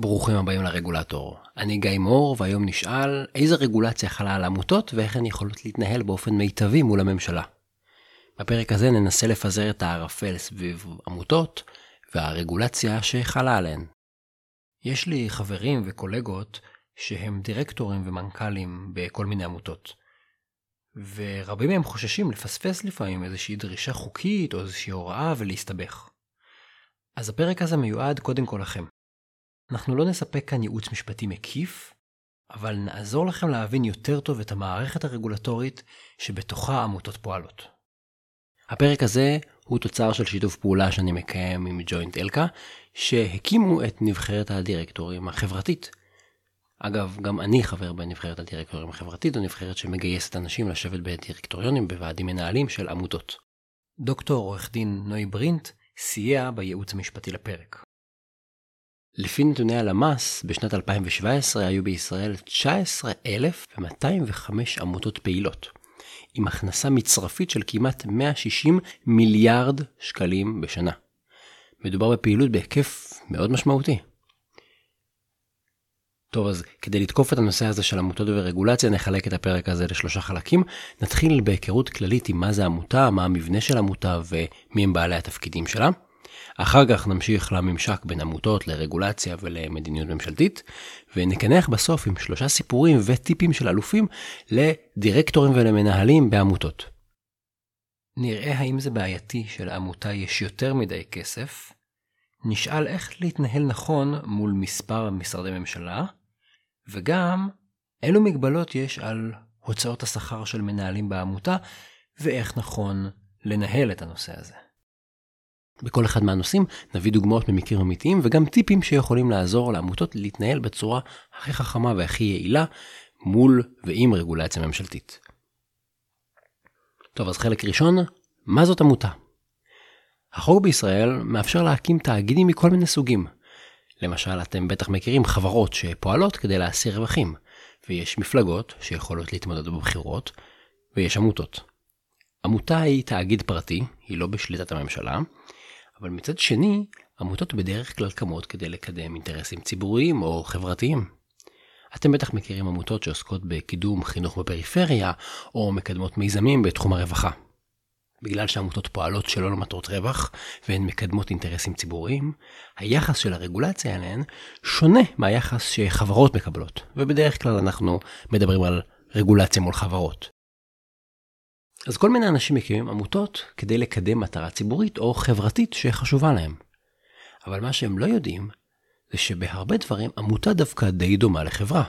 ברוכים הבאים לרגולטור. אני גיא מור, והיום נשאל איזה רגולציה חלה על עמותות ואיך הן יכולות להתנהל באופן מיטבי מול הממשלה. בפרק הזה ננסה לפזר את הערפל סביב עמותות והרגולציה שחלה עליהן. יש לי חברים וקולגות שהם דירקטורים ומנכ"לים בכל מיני עמותות. ורבים מהם חוששים לפספס לפעמים איזושהי דרישה חוקית או איזושהי הוראה ולהסתבך. אז הפרק הזה מיועד קודם כל לכם. אנחנו לא נספק כאן ייעוץ משפטי מקיף, אבל נעזור לכם להבין יותר טוב את המערכת הרגולטורית שבתוכה עמותות פועלות. הפרק הזה הוא תוצר של שיתוף פעולה שאני מקיים עם ג'וינט אלקה, שהקימו את נבחרת הדירקטורים החברתית. אגב, גם אני חבר בנבחרת הדירקטורים החברתית, זו נבחרת שמגייסת אנשים לשבת בדירקטוריונים בוועדים מנהלים של עמותות. דוקטור עורך דין נוי ברינט סייע בייעוץ המשפטי לפרק. לפי נתוני הלמ"ס, בשנת 2017 היו בישראל 19,205 עמותות פעילות, עם הכנסה מצרפית של כמעט 160 מיליארד שקלים בשנה. מדובר בפעילות בהיקף מאוד משמעותי. טוב, אז כדי לתקוף את הנושא הזה של עמותות ורגולציה, נחלק את הפרק הזה לשלושה חלקים. נתחיל בהיכרות כללית עם מה זה עמותה, מה המבנה של עמותה ומי הם בעלי התפקידים שלה. אחר כך נמשיך לממשק בין עמותות לרגולציה ולמדיניות ממשלתית, ונקנח בסוף עם שלושה סיפורים וטיפים של אלופים לדירקטורים ולמנהלים בעמותות. נראה האם זה בעייתי שלעמותה יש יותר מדי כסף, נשאל איך להתנהל נכון מול מספר משרדי ממשלה, וגם אילו מגבלות יש על הוצאות השכר של מנהלים בעמותה, ואיך נכון לנהל את הנושא הזה. בכל אחד מהנושאים נביא דוגמאות ממקרים אמיתיים וגם טיפים שיכולים לעזור לעמותות להתנהל בצורה הכי חכמה והכי יעילה מול ועם רגולציה ממשלתית. טוב, אז חלק ראשון, מה זאת עמותה? החוק בישראל מאפשר להקים תאגידים מכל מיני סוגים. למשל, אתם בטח מכירים חברות שפועלות כדי להסיר רווחים, ויש מפלגות שיכולות להתמודד בבחירות, ויש עמותות. עמותה היא תאגיד פרטי, היא לא בשליטת הממשלה, אבל מצד שני, עמותות בדרך כלל קמות כדי לקדם אינטרסים ציבוריים או חברתיים. אתם בטח מכירים עמותות שעוסקות בקידום חינוך בפריפריה, או מקדמות מיזמים בתחום הרווחה. בגלל שעמותות פועלות שלא למטרות רווח, והן מקדמות אינטרסים ציבוריים, היחס של הרגולציה עליהן שונה מהיחס שחברות מקבלות, ובדרך כלל אנחנו מדברים על רגולציה מול חברות. אז כל מיני אנשים מקימים עמותות כדי לקדם מטרה ציבורית או חברתית שחשובה להם. אבל מה שהם לא יודעים, זה שבהרבה דברים עמותה דווקא די דומה לחברה.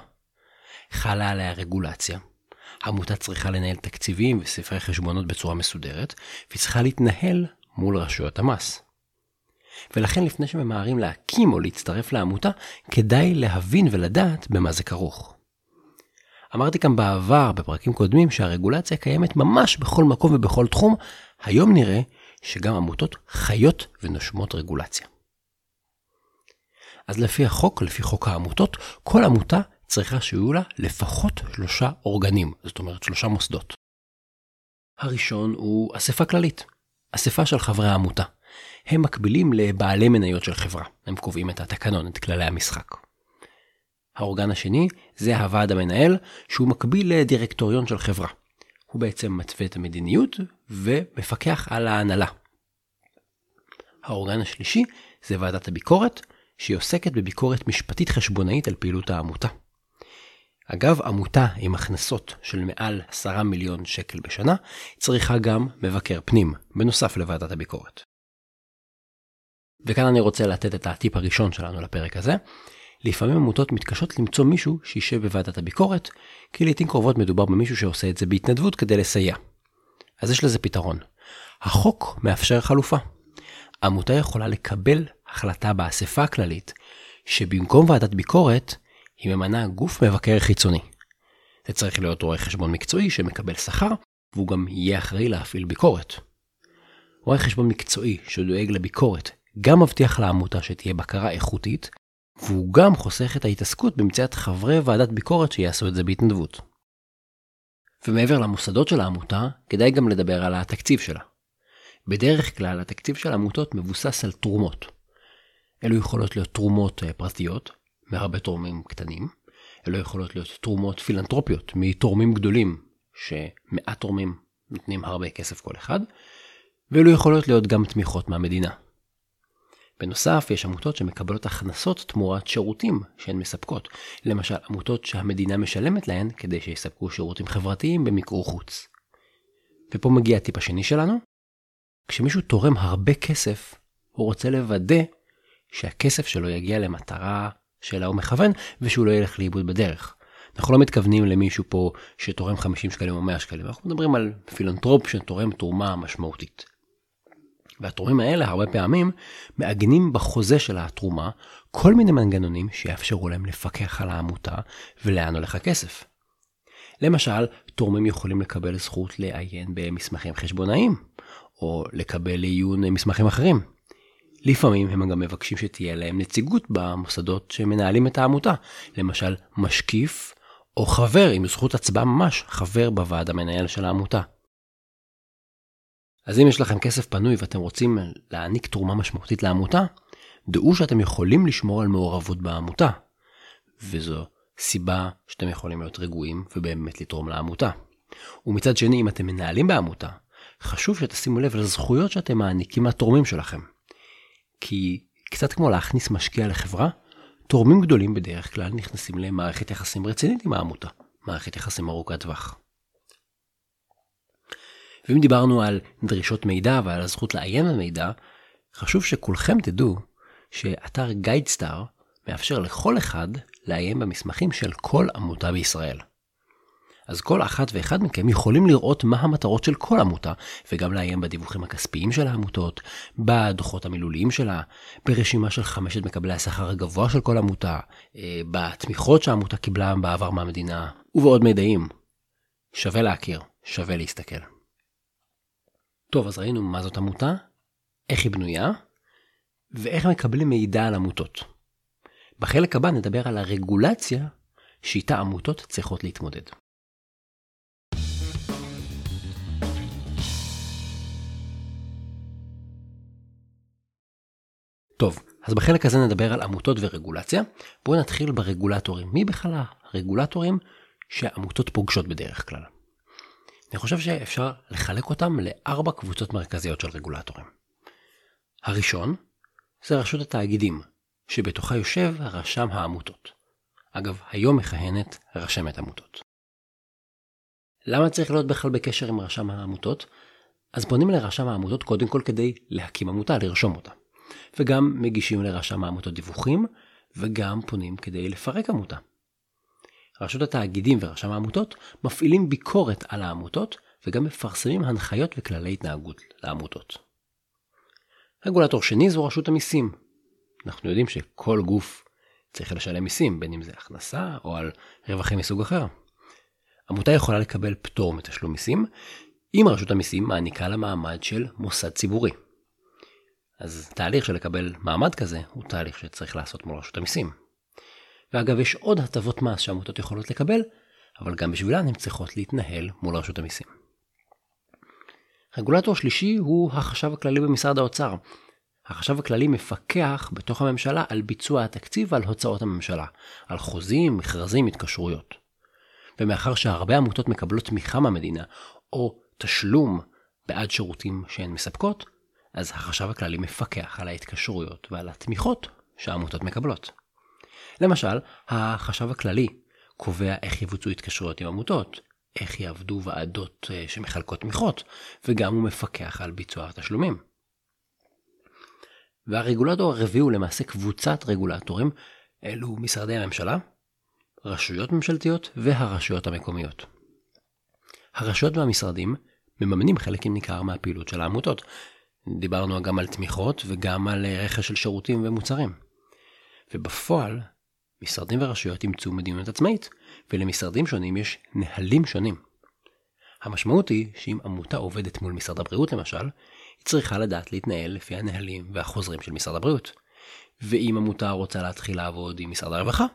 חלה עליה רגולציה, העמותה צריכה לנהל תקציבים וספרי חשבונות בצורה מסודרת, והיא צריכה להתנהל מול רשויות המס. ולכן לפני שממהרים להקים או להצטרף לעמותה, כדאי להבין ולדעת במה זה כרוך. אמרתי כאן בעבר, בפרקים קודמים, שהרגולציה קיימת ממש בכל מקום ובכל תחום, היום נראה שגם עמותות חיות ונושמות רגולציה. אז לפי החוק, לפי חוק העמותות, כל עמותה צריכה שיהיו לה לפחות שלושה אורגנים, זאת אומרת שלושה מוסדות. הראשון הוא אספה כללית, אספה של חברי העמותה. הם מקבילים לבעלי מניות של חברה, הם קובעים את התקנון, את כללי המשחק. האורגן השני זה הוועד המנהל, שהוא מקביל לדירקטוריון של חברה. הוא בעצם מתווה את המדיניות ומפקח על ההנהלה. האורגן השלישי זה ועדת הביקורת, שהיא עוסקת בביקורת משפטית חשבונאית על פעילות העמותה. אגב, עמותה עם הכנסות של מעל 10 מיליון שקל בשנה, צריכה גם מבקר פנים, בנוסף לוועדת הביקורת. וכאן אני רוצה לתת את הטיפ הראשון שלנו לפרק הזה. לפעמים עמותות מתקשות למצוא מישהו שישב בוועדת הביקורת, כי לעיתים קרובות מדובר במישהו שעושה את זה בהתנדבות כדי לסייע. אז יש לזה פתרון. החוק מאפשר חלופה. עמותה יכולה לקבל החלטה באספה הכללית, שבמקום ועדת ביקורת, היא ממנה גוף מבקר חיצוני. זה צריך להיות רואה חשבון מקצועי שמקבל שכר, והוא גם יהיה אחראי להפעיל ביקורת. רואה חשבון מקצועי שדואג לביקורת גם מבטיח לעמותה שתהיה בקרה איכותית, והוא גם חוסך את ההתעסקות במציאת חברי ועדת ביקורת שיעשו את זה בהתנדבות. ומעבר למוסדות של העמותה, כדאי גם לדבר על התקציב שלה. בדרך כלל התקציב של העמותות מבוסס על תרומות. אלו יכולות להיות תרומות אה, פרטיות, מהרבה תורמים קטנים, אלו יכולות להיות תרומות פילנטרופיות מתורמים גדולים, שמעט תורמים נותנים הרבה כסף כל אחד, ואלו יכולות להיות גם תמיכות מהמדינה. בנוסף, יש עמותות שמקבלות הכנסות תמורת שירותים שהן מספקות, למשל עמותות שהמדינה משלמת להן כדי שיספקו שירותים חברתיים במיקור חוץ. ופה מגיע הטיפ השני שלנו, כשמישהו תורם הרבה כסף, הוא רוצה לוודא שהכסף שלו יגיע למטרה שלה הוא מכוון, ושהוא לא ילך לאיבוד בדרך. אנחנו לא מתכוונים למישהו פה שתורם 50 שקלים או 100 שקלים, אנחנו מדברים על פילנטרופ שתורם תרומה משמעותית. והתורמים האלה הרבה פעמים מעגנים בחוזה של התרומה כל מיני מנגנונים שיאפשרו להם לפקח על העמותה ולאן הולך הכסף. למשל, תורמים יכולים לקבל זכות לעיין במסמכים חשבונאיים, או לקבל לעיון מסמכים אחרים. לפעמים הם גם מבקשים שתהיה להם נציגות במוסדות שמנהלים את העמותה, למשל משקיף או חבר עם זכות הצבעה ממש, חבר בוועד המנהל של העמותה. אז אם יש לכם כסף פנוי ואתם רוצים להעניק תרומה משמעותית לעמותה, דעו שאתם יכולים לשמור על מעורבות בעמותה. וזו סיבה שאתם יכולים להיות רגועים ובאמת לתרום לעמותה. ומצד שני, אם אתם מנהלים בעמותה, חשוב שתשימו לב לזכויות שאתם מעניקים לתורמים שלכם. כי קצת כמו להכניס משקיע לחברה, תורמים גדולים בדרך כלל נכנסים למערכת יחסים רצינית עם העמותה, מערכת יחסים ארוכת טווח. ואם דיברנו על דרישות מידע ועל הזכות לעיין על מידע, חשוב שכולכם תדעו שאתר גיידסטאר מאפשר לכל אחד לעיין במסמכים של כל עמותה בישראל. אז כל אחת ואחד מכם יכולים לראות מה המטרות של כל עמותה, וגם לעיין בדיווחים הכספיים של העמותות, בדוחות המילוליים שלה, ברשימה של חמשת מקבלי השכר הגבוה של כל עמותה, אה, בתמיכות שהעמותה קיבלה בעבר מהמדינה, ובעוד מידעים. שווה להכיר, שווה להסתכל. טוב, אז ראינו מה זאת עמותה, איך היא בנויה, ואיך מקבלים מידע על עמותות. בחלק הבא נדבר על הרגולציה שאיתה עמותות צריכות להתמודד. טוב, אז בחלק הזה נדבר על עמותות ורגולציה. בואו נתחיל ברגולטורים. מי בכלל הרגולטורים שעמותות פוגשות בדרך כלל? אני חושב שאפשר לחלק אותם לארבע קבוצות מרכזיות של רגולטורים. הראשון זה רשות התאגידים, שבתוכה יושב רשם העמותות. אגב, היום מכהנת רשמת עמותות. למה צריך להיות בכלל בקשר עם רשם העמותות? אז פונים לרשם העמותות קודם כל כדי להקים עמותה, לרשום אותה. וגם מגישים לרשם העמותות דיווחים, וגם פונים כדי לפרק עמותה. רשות התאגידים ורשם העמותות מפעילים ביקורת על העמותות וגם מפרסמים הנחיות וכללי התנהגות לעמותות. רגולטור שני זו רשות המיסים. אנחנו יודעים שכל גוף צריך לשלם מיסים, בין אם זה הכנסה או על רווחים מסוג אחר. עמותה יכולה לקבל פטור מתשלום מיסים, אם רשות המיסים מעניקה לה מעמד של מוסד ציבורי. אז תהליך של לקבל מעמד כזה הוא תהליך שצריך לעשות מול רשות המיסים. ואגב, יש עוד הטבות מס שעמותות יכולות לקבל, אבל גם בשבילן הן צריכות להתנהל מול רשות המיסים. רגולטור שלישי הוא החשב הכללי במשרד האוצר. החשב הכללי מפקח בתוך הממשלה על ביצוע התקציב ועל הוצאות הממשלה, על חוזים, מכרזים, התקשרויות. ומאחר שהרבה עמותות מקבלות תמיכה מהמדינה, או תשלום בעד שירותים שהן מספקות, אז החשב הכללי מפקח על ההתקשרויות ועל התמיכות שהעמותות מקבלות. למשל, החשב הכללי קובע איך יבוצעו התקשרויות עם עמותות, איך יעבדו ועדות אה, שמחלקות תמיכות, וגם הוא מפקח על ביצוע התשלומים. והרגולטור הרביעי הוא למעשה קבוצת רגולטורים, אלו משרדי הממשלה, רשויות ממשלתיות והרשויות המקומיות. הרשויות והמשרדים מממנים חלק ניכר מהפעילות של העמותות. דיברנו גם על תמיכות וגם על אה, רכש של שירותים ומוצרים. ובפועל, משרדים ורשויות אימצו מדיניות עצמאית, ולמשרדים שונים יש נהלים שונים. המשמעות היא שאם עמותה עובדת מול משרד הבריאות למשל, היא צריכה לדעת להתנהל לפי הנהלים והחוזרים של משרד הבריאות. ואם עמותה רוצה להתחיל לעבוד עם משרד הרווחה,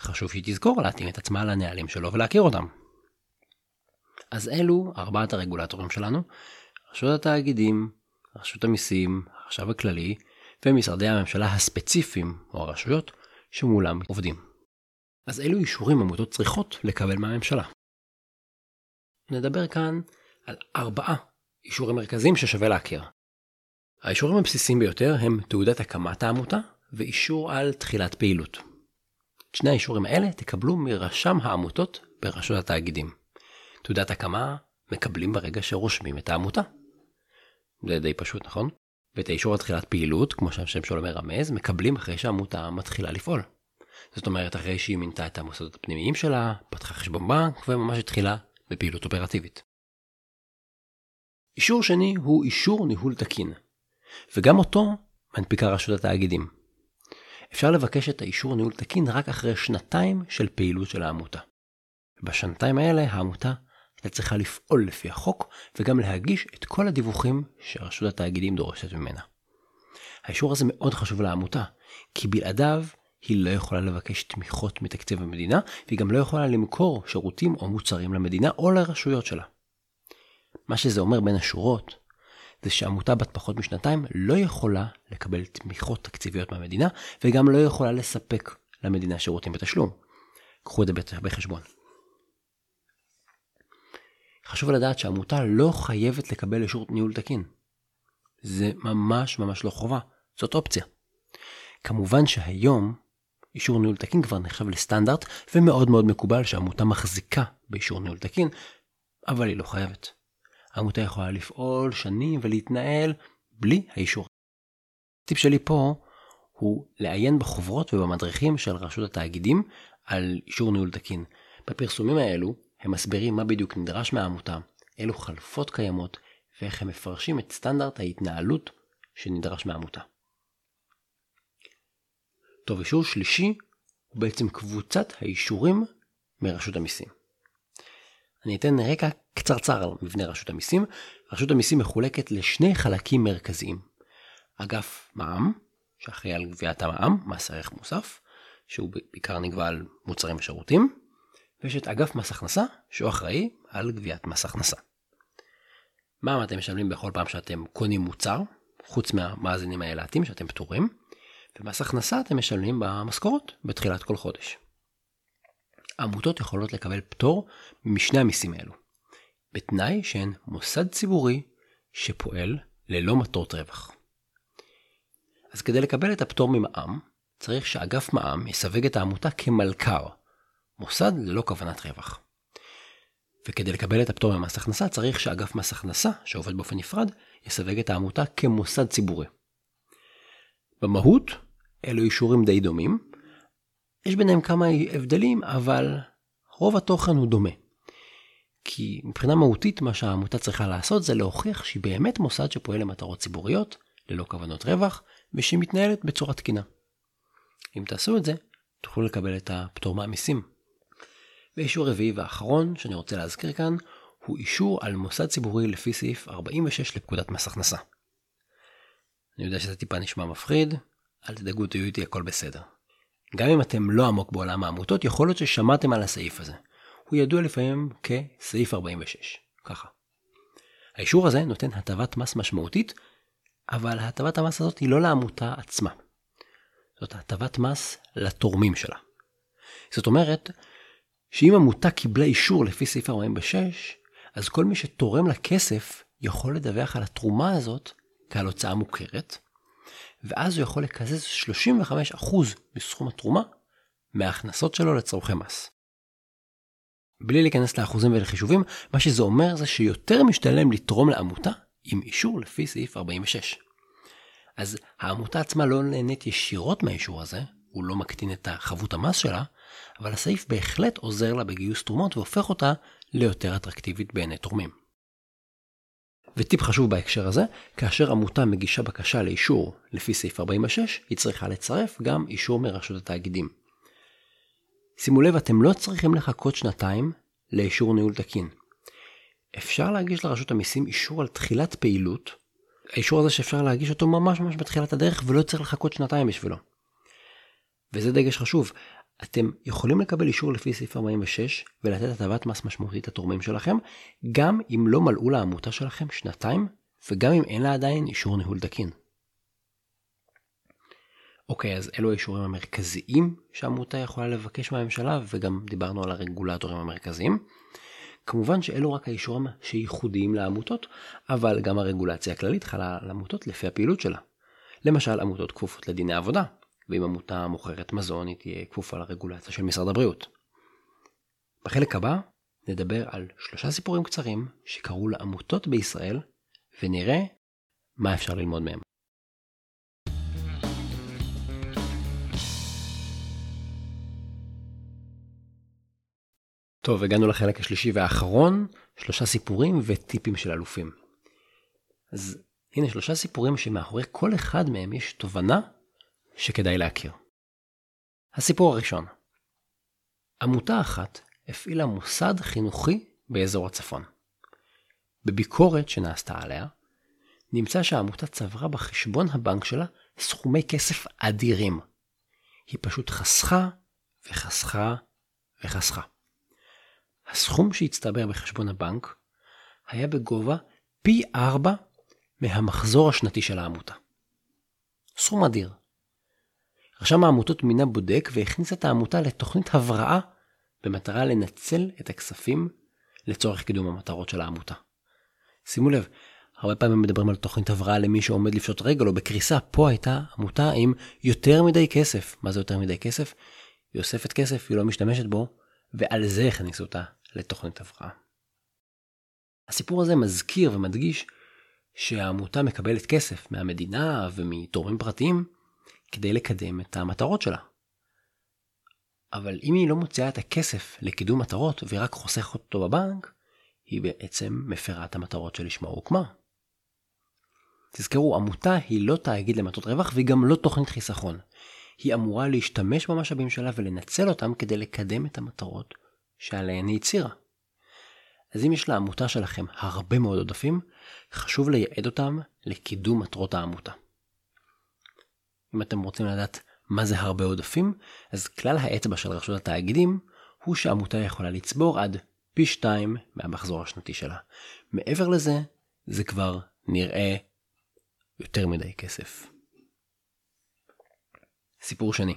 חשוב שהיא תזכור להתאים את עצמה לנהלים שלו ולהכיר אותם. אז אלו ארבעת הרגולטורים שלנו, רשות התאגידים, רשות המיסים, החשב הכללי, ומשרדי הממשלה הספציפיים, או הרשויות, שמולם עובדים. אז אילו אישורים עמותות צריכות לקבל מהממשלה? נדבר כאן על ארבעה אישורים מרכזיים ששווה להכיר. האישורים הבסיסיים ביותר הם תעודת הקמת העמותה ואישור על תחילת פעילות. את שני האישורים האלה תקבלו מרשם העמותות ברשות התאגידים. תעודת הקמה מקבלים ברגע שרושמים את העמותה. זה די פשוט, נכון? ואת האישור על תחילת פעילות, כמו שהשם שלו מרמז, מקבלים אחרי שהעמותה מתחילה לפעול. זאת אומרת, אחרי שהיא מינתה את המוסדות הפנימיים שלה, פתחה חשבון בנק וממש התחילה בפעילות אופרטיבית. אישור שני הוא אישור ניהול תקין, וגם אותו מנפיקה רשות התאגידים. אפשר לבקש את האישור ניהול תקין רק אחרי שנתיים של פעילות של העמותה. בשנתיים האלה העמותה הייתה צריכה לפעול לפי החוק וגם להגיש את כל הדיווחים שרשות התאגידים דורשת ממנה. האישור הזה מאוד חשוב לעמותה, כי בלעדיו היא לא יכולה לבקש תמיכות מתקציב המדינה, והיא גם לא יכולה למכור שירותים או מוצרים למדינה או לרשויות שלה. מה שזה אומר בין השורות, זה שעמותה בת פחות משנתיים לא יכולה לקבל תמיכות תקציביות מהמדינה, וגם לא יכולה לספק למדינה שירותים בתשלום. קחו את זה בחשבון. חשוב לדעת שעמותה לא חייבת לקבל אישור ניהול תקין. זה ממש ממש לא חובה, זאת אופציה. כמובן שהיום אישור ניהול תקין כבר נחשב לסטנדרט ומאוד מאוד מקובל שעמותה מחזיקה באישור ניהול תקין, אבל היא לא חייבת. העמותה יכולה לפעול שנים ולהתנהל בלי האישור. הטיפ שלי פה הוא לעיין בחוברות ובמדריכים של רשות התאגידים על אישור ניהול תקין. בפרסומים האלו הם מסבירים מה בדיוק נדרש מהעמותה, אילו חלופות קיימות ואיך הם מפרשים את סטנדרט ההתנהלות שנדרש מהעמותה. טוב, אישור שלישי הוא בעצם קבוצת האישורים מרשות המיסים. אני אתן רקע קצרצר על מבנה רשות המיסים. רשות המיסים מחולקת לשני חלקים מרכזיים. אגף מע"מ, שאחראי על גביית המע"מ, מס ערך מוסף, שהוא בעיקר נגבה על מוצרים ושירותים, ויש את אגף מס הכנסה, שהוא אחראי על גביית מס הכנסה. מע"מ אתם משלמים בכל פעם שאתם קונים מוצר, חוץ מהמאזינים האילתיים שאתם פטורים, ומס הכנסה אתם משלמים במשכורות בתחילת כל חודש. עמותות יכולות לקבל פטור משני המיסים האלו, בתנאי שהן מוסד ציבורי שפועל ללא מטרות רווח. אז כדי לקבל את הפטור ממע"מ, צריך שאגף מע"מ יסווג את העמותה כמלכ"ר, מוסד ללא כוונת רווח. וכדי לקבל את הפטור ממס הכנסה צריך שאגף מס הכנסה, שעובד באופן נפרד, יסווג את העמותה כמוסד ציבורי. במהות, אלו אישורים די דומים. יש ביניהם כמה הבדלים, אבל רוב התוכן הוא דומה. כי מבחינה מהותית מה שהעמותה צריכה לעשות זה להוכיח שהיא באמת מוסד שפועל למטרות ציבוריות, ללא כוונות רווח, ושהיא מתנהלת בצורה תקינה. אם תעשו את זה, תוכלו לקבל את הפטור מהמיסים. ואישור רביעי ואחרון שאני רוצה להזכיר כאן, הוא אישור על מוסד ציבורי לפי סעיף 46 לפקודת מס הכנסה. אני יודע שזה טיפה נשמע מפחיד, אל תדאגו, תהיו איתי, הכל בסדר. גם אם אתם לא עמוק בעולם העמותות, יכול להיות ששמעתם על הסעיף הזה. הוא ידוע לפעמים כסעיף 46, ככה. האישור הזה נותן הטבת מס משמעותית, אבל הטבת המס הזאת היא לא לעמותה עצמה. זאת הטבת מס לתורמים שלה. זאת אומרת, שאם עמותה קיבלה אישור לפי סעיף 46, אז כל מי שתורם לה כסף יכול לדווח על התרומה הזאת כעל הוצאה מוכרת, ואז הוא יכול לקזז 35% מסכום התרומה מההכנסות שלו לצורכי מס. בלי להיכנס לאחוזים ולחישובים, מה שזה אומר זה שיותר משתלם לתרום לעמותה עם אישור לפי סעיף 46. אז העמותה עצמה לא נהנית ישירות מהאישור הזה, הוא לא מקטין את חבות המס שלה, אבל הסעיף בהחלט עוזר לה בגיוס תרומות והופך אותה ליותר אטרקטיבית בעיני תורמים. וטיפ חשוב בהקשר הזה, כאשר עמותה מגישה בקשה לאישור לפי סעיף 46, היא צריכה לצרף גם אישור מרשות התאגידים. שימו לב, אתם לא צריכים לחכות שנתיים לאישור ניהול תקין. אפשר להגיש לרשות המיסים אישור על תחילת פעילות, האישור הזה שאפשר להגיש אותו ממש ממש בתחילת הדרך ולא צריך לחכות שנתיים בשבילו. וזה דגש חשוב, אתם יכולים לקבל אישור לפי סעיף 46 ולתת הטבת מס משמעותית לתורמים שלכם, גם אם לא מלאו לעמותה שלכם שנתיים, וגם אם אין לה עדיין אישור ניהול תקין. אוקיי, אז אלו האישורים המרכזיים שהעמותה יכולה לבקש מהממשלה, וגם דיברנו על הרגולטורים המרכזיים. כמובן שאלו רק האישורים שייחודיים לעמותות, אבל גם הרגולציה הכללית חלה על עמותות לפי הפעילות שלה. למשל, עמותות כפופות לדיני עבודה, ואם עמותה מוכרת מזון היא תהיה כפופה לרגולציה של משרד הבריאות. בחלק הבא נדבר על שלושה סיפורים קצרים שקרו לעמותות בישראל, ונראה מה אפשר ללמוד מהם. טוב, הגענו לחלק השלישי והאחרון, שלושה סיפורים וטיפים של אלופים. אז הנה שלושה סיפורים שמאחורי כל אחד מהם יש תובנה שכדאי להכיר. הסיפור הראשון עמותה אחת הפעילה מוסד חינוכי באזור הצפון. בביקורת שנעשתה עליה, נמצא שהעמותה צברה בחשבון הבנק שלה סכומי כסף אדירים. היא פשוט חסכה וחסכה וחסכה. הסכום שהצטבר בחשבון הבנק היה בגובה פי ארבע מהמחזור השנתי של העמותה. סכום אדיר. רשם העמותות מינה בודק והכניס את העמותה לתוכנית הבראה במטרה לנצל את הכספים לצורך קידום המטרות של העמותה. שימו לב, הרבה פעמים מדברים על תוכנית הבראה למי שעומד לפשוט רגל או בקריסה, פה הייתה עמותה עם יותר מדי כסף. מה זה יותר מדי כסף? היא אוספת כסף, היא לא משתמשת בו, ועל זה הכניסו אותה לתוכנית הבראה. הסיפור הזה מזכיר ומדגיש שהעמותה מקבלת כסף מהמדינה ומתורמים פרטיים כדי לקדם את המטרות שלה. אבל אם היא לא מוציאה את הכסף לקידום מטרות והיא רק חוסכת אותו בבנק, היא בעצם מפרה את המטרות שלשמה הוקמה. תזכרו, עמותה היא לא תאגיד למטרות רווח והיא גם לא תוכנית חיסכון. היא אמורה להשתמש במשאבים שלה ולנצל אותם כדי לקדם את המטרות שעליהן היא הצהירה. אז אם יש לעמותה שלכם הרבה מאוד עודפים, חשוב לייעד אותם לקידום מטרות העמותה. אם אתם רוצים לדעת מה זה הרבה עודפים, אז כלל האצבע של רשות התאגידים הוא שעמותה יכולה לצבור עד פי 2 מהמחזור השנתי שלה. מעבר לזה, זה כבר נראה יותר מדי כסף. סיפור שני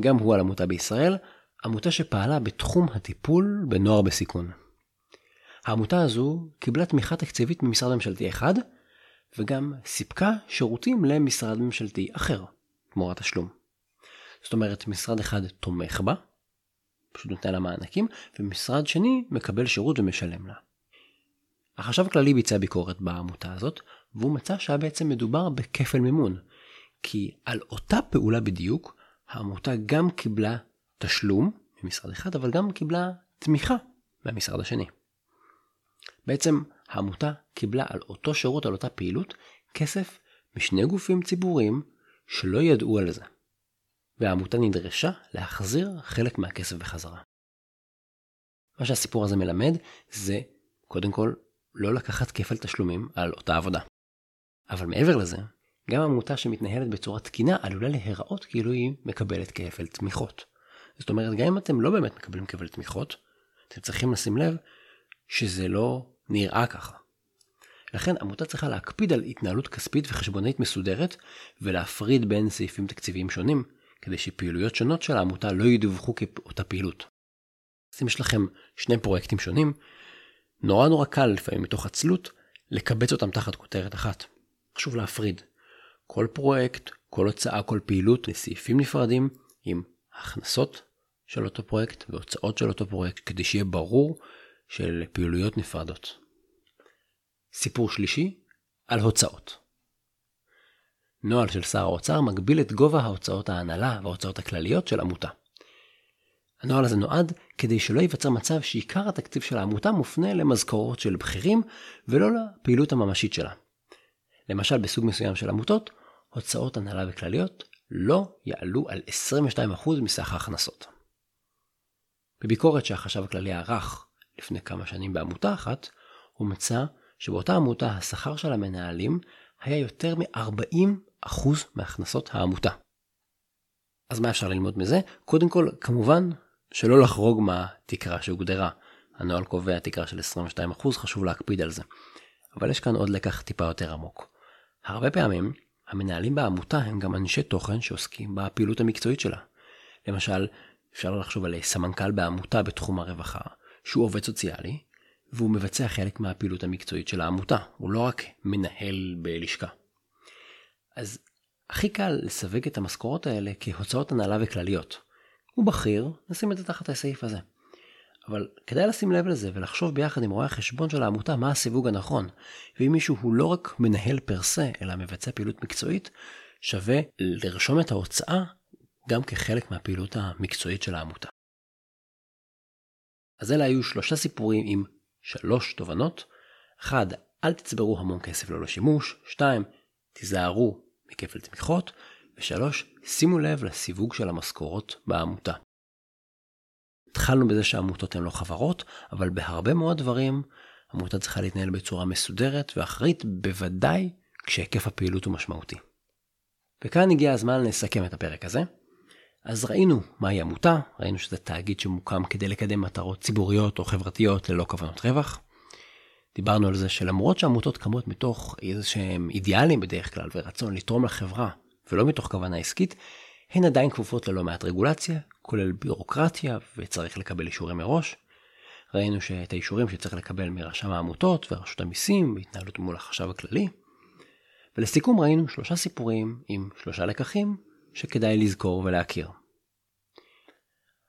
גם הוא על עמותה בישראל, עמותה שפעלה בתחום הטיפול בנוער בסיכון. העמותה הזו קיבלה תמיכה תקציבית ממשרד ממשלתי אחד, וגם סיפקה שירותים למשרד ממשלתי אחר, תמורת תשלום. זאת אומרת, משרד אחד תומך בה, פשוט נותן לה מענקים, ומשרד שני מקבל שירות ומשלם לה. החשב הכללי ביצע ביקורת בעמותה הזאת, והוא מצא שהיה בעצם מדובר בכפל מימון, כי על אותה פעולה בדיוק, העמותה גם קיבלה תשלום ממשרד אחד, אבל גם קיבלה תמיכה מהמשרד השני. בעצם העמותה קיבלה על אותו שירות, על אותה פעילות, כסף משני גופים ציבוריים שלא ידעו על זה. והעמותה נדרשה להחזיר חלק מהכסף בחזרה. מה שהסיפור הזה מלמד זה, קודם כל, לא לקחת כפל תשלומים על אותה עבודה. אבל מעבר לזה, גם עמותה שמתנהלת בצורה תקינה עלולה להיראות כאילו היא מקבלת כפל תמיכות. זאת אומרת, גם אם אתם לא באמת מקבלים כפל תמיכות, אתם צריכים לשים לב שזה לא נראה ככה. לכן עמותה צריכה להקפיד על התנהלות כספית וחשבונאית מסודרת ולהפריד בין סעיפים תקציביים שונים, כדי שפעילויות שונות של העמותה לא ידווחו כאותה פעילות. אז אם יש לכם שני פרויקטים שונים, נורא נורא קל לפעמים מתוך עצלות לקבץ אותם תחת כותרת אחת. חשוב להפריד. כל פרויקט, כל הוצאה, כל פעילות לסעיפים נפרדים עם הכנסות של אותו פרויקט והוצאות של אותו פרויקט כדי שיהיה ברור של פעילויות נפרדות. סיפור שלישי על הוצאות. נוהל של שר האוצר מגביל את גובה ההוצאות ההנהלה וההוצאות הכלליות של עמותה. הנוהל הזה נועד כדי שלא ייווצר מצב שעיקר התקציב של העמותה מופנה למזכורות של בכירים ולא לפעילות הממשית שלה. למשל בסוג מסוים של עמותות, הוצאות הנהלה וכלליות לא יעלו על 22% מסך ההכנסות. בביקורת שהחשב הכללי ערך לפני כמה שנים בעמותה אחת, הוא מצא שבאותה עמותה השכר של המנהלים היה יותר מ-40% מהכנסות העמותה. אז מה אפשר ללמוד מזה? קודם כל, כמובן שלא לחרוג מהתקרה שהוגדרה. הנוהל קובע תקרה של 22%, חשוב להקפיד על זה. אבל יש כאן עוד לקח טיפה יותר עמוק. הרבה פעמים, המנהלים בעמותה הם גם אנשי תוכן שעוסקים בפעילות המקצועית שלה. למשל, אפשר לחשוב על סמנכ"ל בעמותה בתחום הרווחה, שהוא עובד סוציאלי, והוא מבצע חלק מהפעילות המקצועית של העמותה, הוא לא רק מנהל בלשכה. אז הכי קל לסווג את המשכורות האלה כהוצאות הנהלה וכלליות. הוא בכיר, נשים את זה תחת הסעיף הזה. אבל כדאי לשים לב לזה ולחשוב ביחד עם רואה החשבון של העמותה מה הסיווג הנכון. ואם מישהו הוא לא רק מנהל פר סה, אלא מבצע פעילות מקצועית, שווה לרשום את ההוצאה גם כחלק מהפעילות המקצועית של העמותה. אז אלה היו שלושה סיפורים עם שלוש תובנות. 1. אל תצברו המון כסף ללא שימוש. 2. תיזהרו מכפל תמיכות. ו-3. שימו לב לסיווג של המשכורות בעמותה. התחלנו בזה שהעמותות הן לא חברות, אבל בהרבה מאוד דברים עמותה צריכה להתנהל בצורה מסודרת ואחראית, בוודאי כשהיקף הפעילות הוא משמעותי. וכאן הגיע הזמן לסכם את הפרק הזה. אז ראינו מהי עמותה, ראינו שזה תאגיד שמוקם כדי לקדם מטרות ציבוריות או חברתיות ללא כוונות רווח. דיברנו על זה שלמרות שעמותות קמות מתוך איזה שהם אידיאלים בדרך כלל ורצון לתרום לחברה ולא מתוך כוונה עסקית, הן עדיין כפופות ללא מעט רגולציה, כולל ביורוקרטיה וצריך לקבל אישורים מראש. ראינו שאת האישורים שצריך לקבל מרשם העמותות ורשות המיסים בהתנהלות מול החשב הכללי. ולסיכום ראינו שלושה סיפורים עם שלושה לקחים שכדאי לזכור ולהכיר.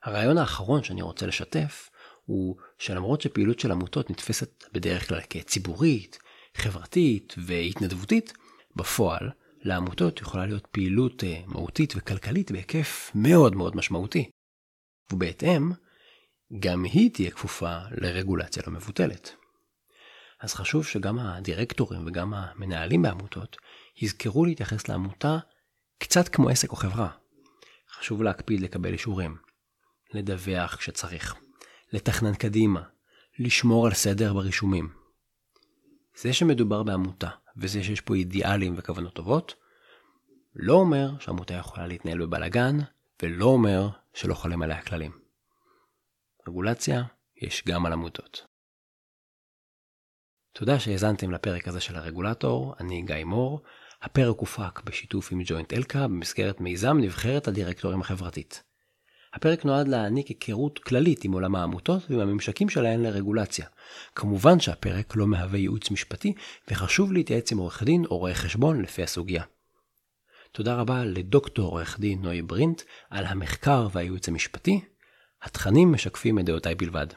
הרעיון האחרון שאני רוצה לשתף הוא שלמרות שפעילות של עמותות נתפסת בדרך כלל כציבורית, חברתית והתנדבותית, בפועל לעמותות יכולה להיות פעילות אה, מהותית וכלכלית בהיקף מאוד מאוד משמעותי. ובהתאם, גם היא תהיה כפופה לרגולציה לא מבוטלת. אז חשוב שגם הדירקטורים וגם המנהלים בעמותות יזכרו להתייחס לעמותה קצת כמו עסק או חברה. חשוב להקפיד לקבל אישורים, לדווח כשצריך, לתכנן קדימה, לשמור על סדר ברישומים. זה שמדובר בעמותה וזה שיש פה אידיאלים וכוונות טובות, לא אומר שעמותה יכולה להתנהל בבלגן, ולא אומר שלא חולם עליה כללים. רגולציה יש גם על עמותות. תודה שהאזנתם לפרק הזה של הרגולטור, אני גיא מור. הפרק הופק בשיתוף עם ג'וינט אלקה במסגרת מיזם נבחרת הדירקטורים החברתית. הפרק נועד להעניק היכרות כללית עם עולם העמותות ועם הממשקים שלהן לרגולציה. כמובן שהפרק לא מהווה ייעוץ משפטי, וחשוב להתייעץ עם עורך דין או רואה חשבון לפי הסוגיה. תודה רבה לדוקטור עורך דין נוי ברינט על המחקר והייעוץ המשפטי. התכנים משקפים את דעותיי בלבד.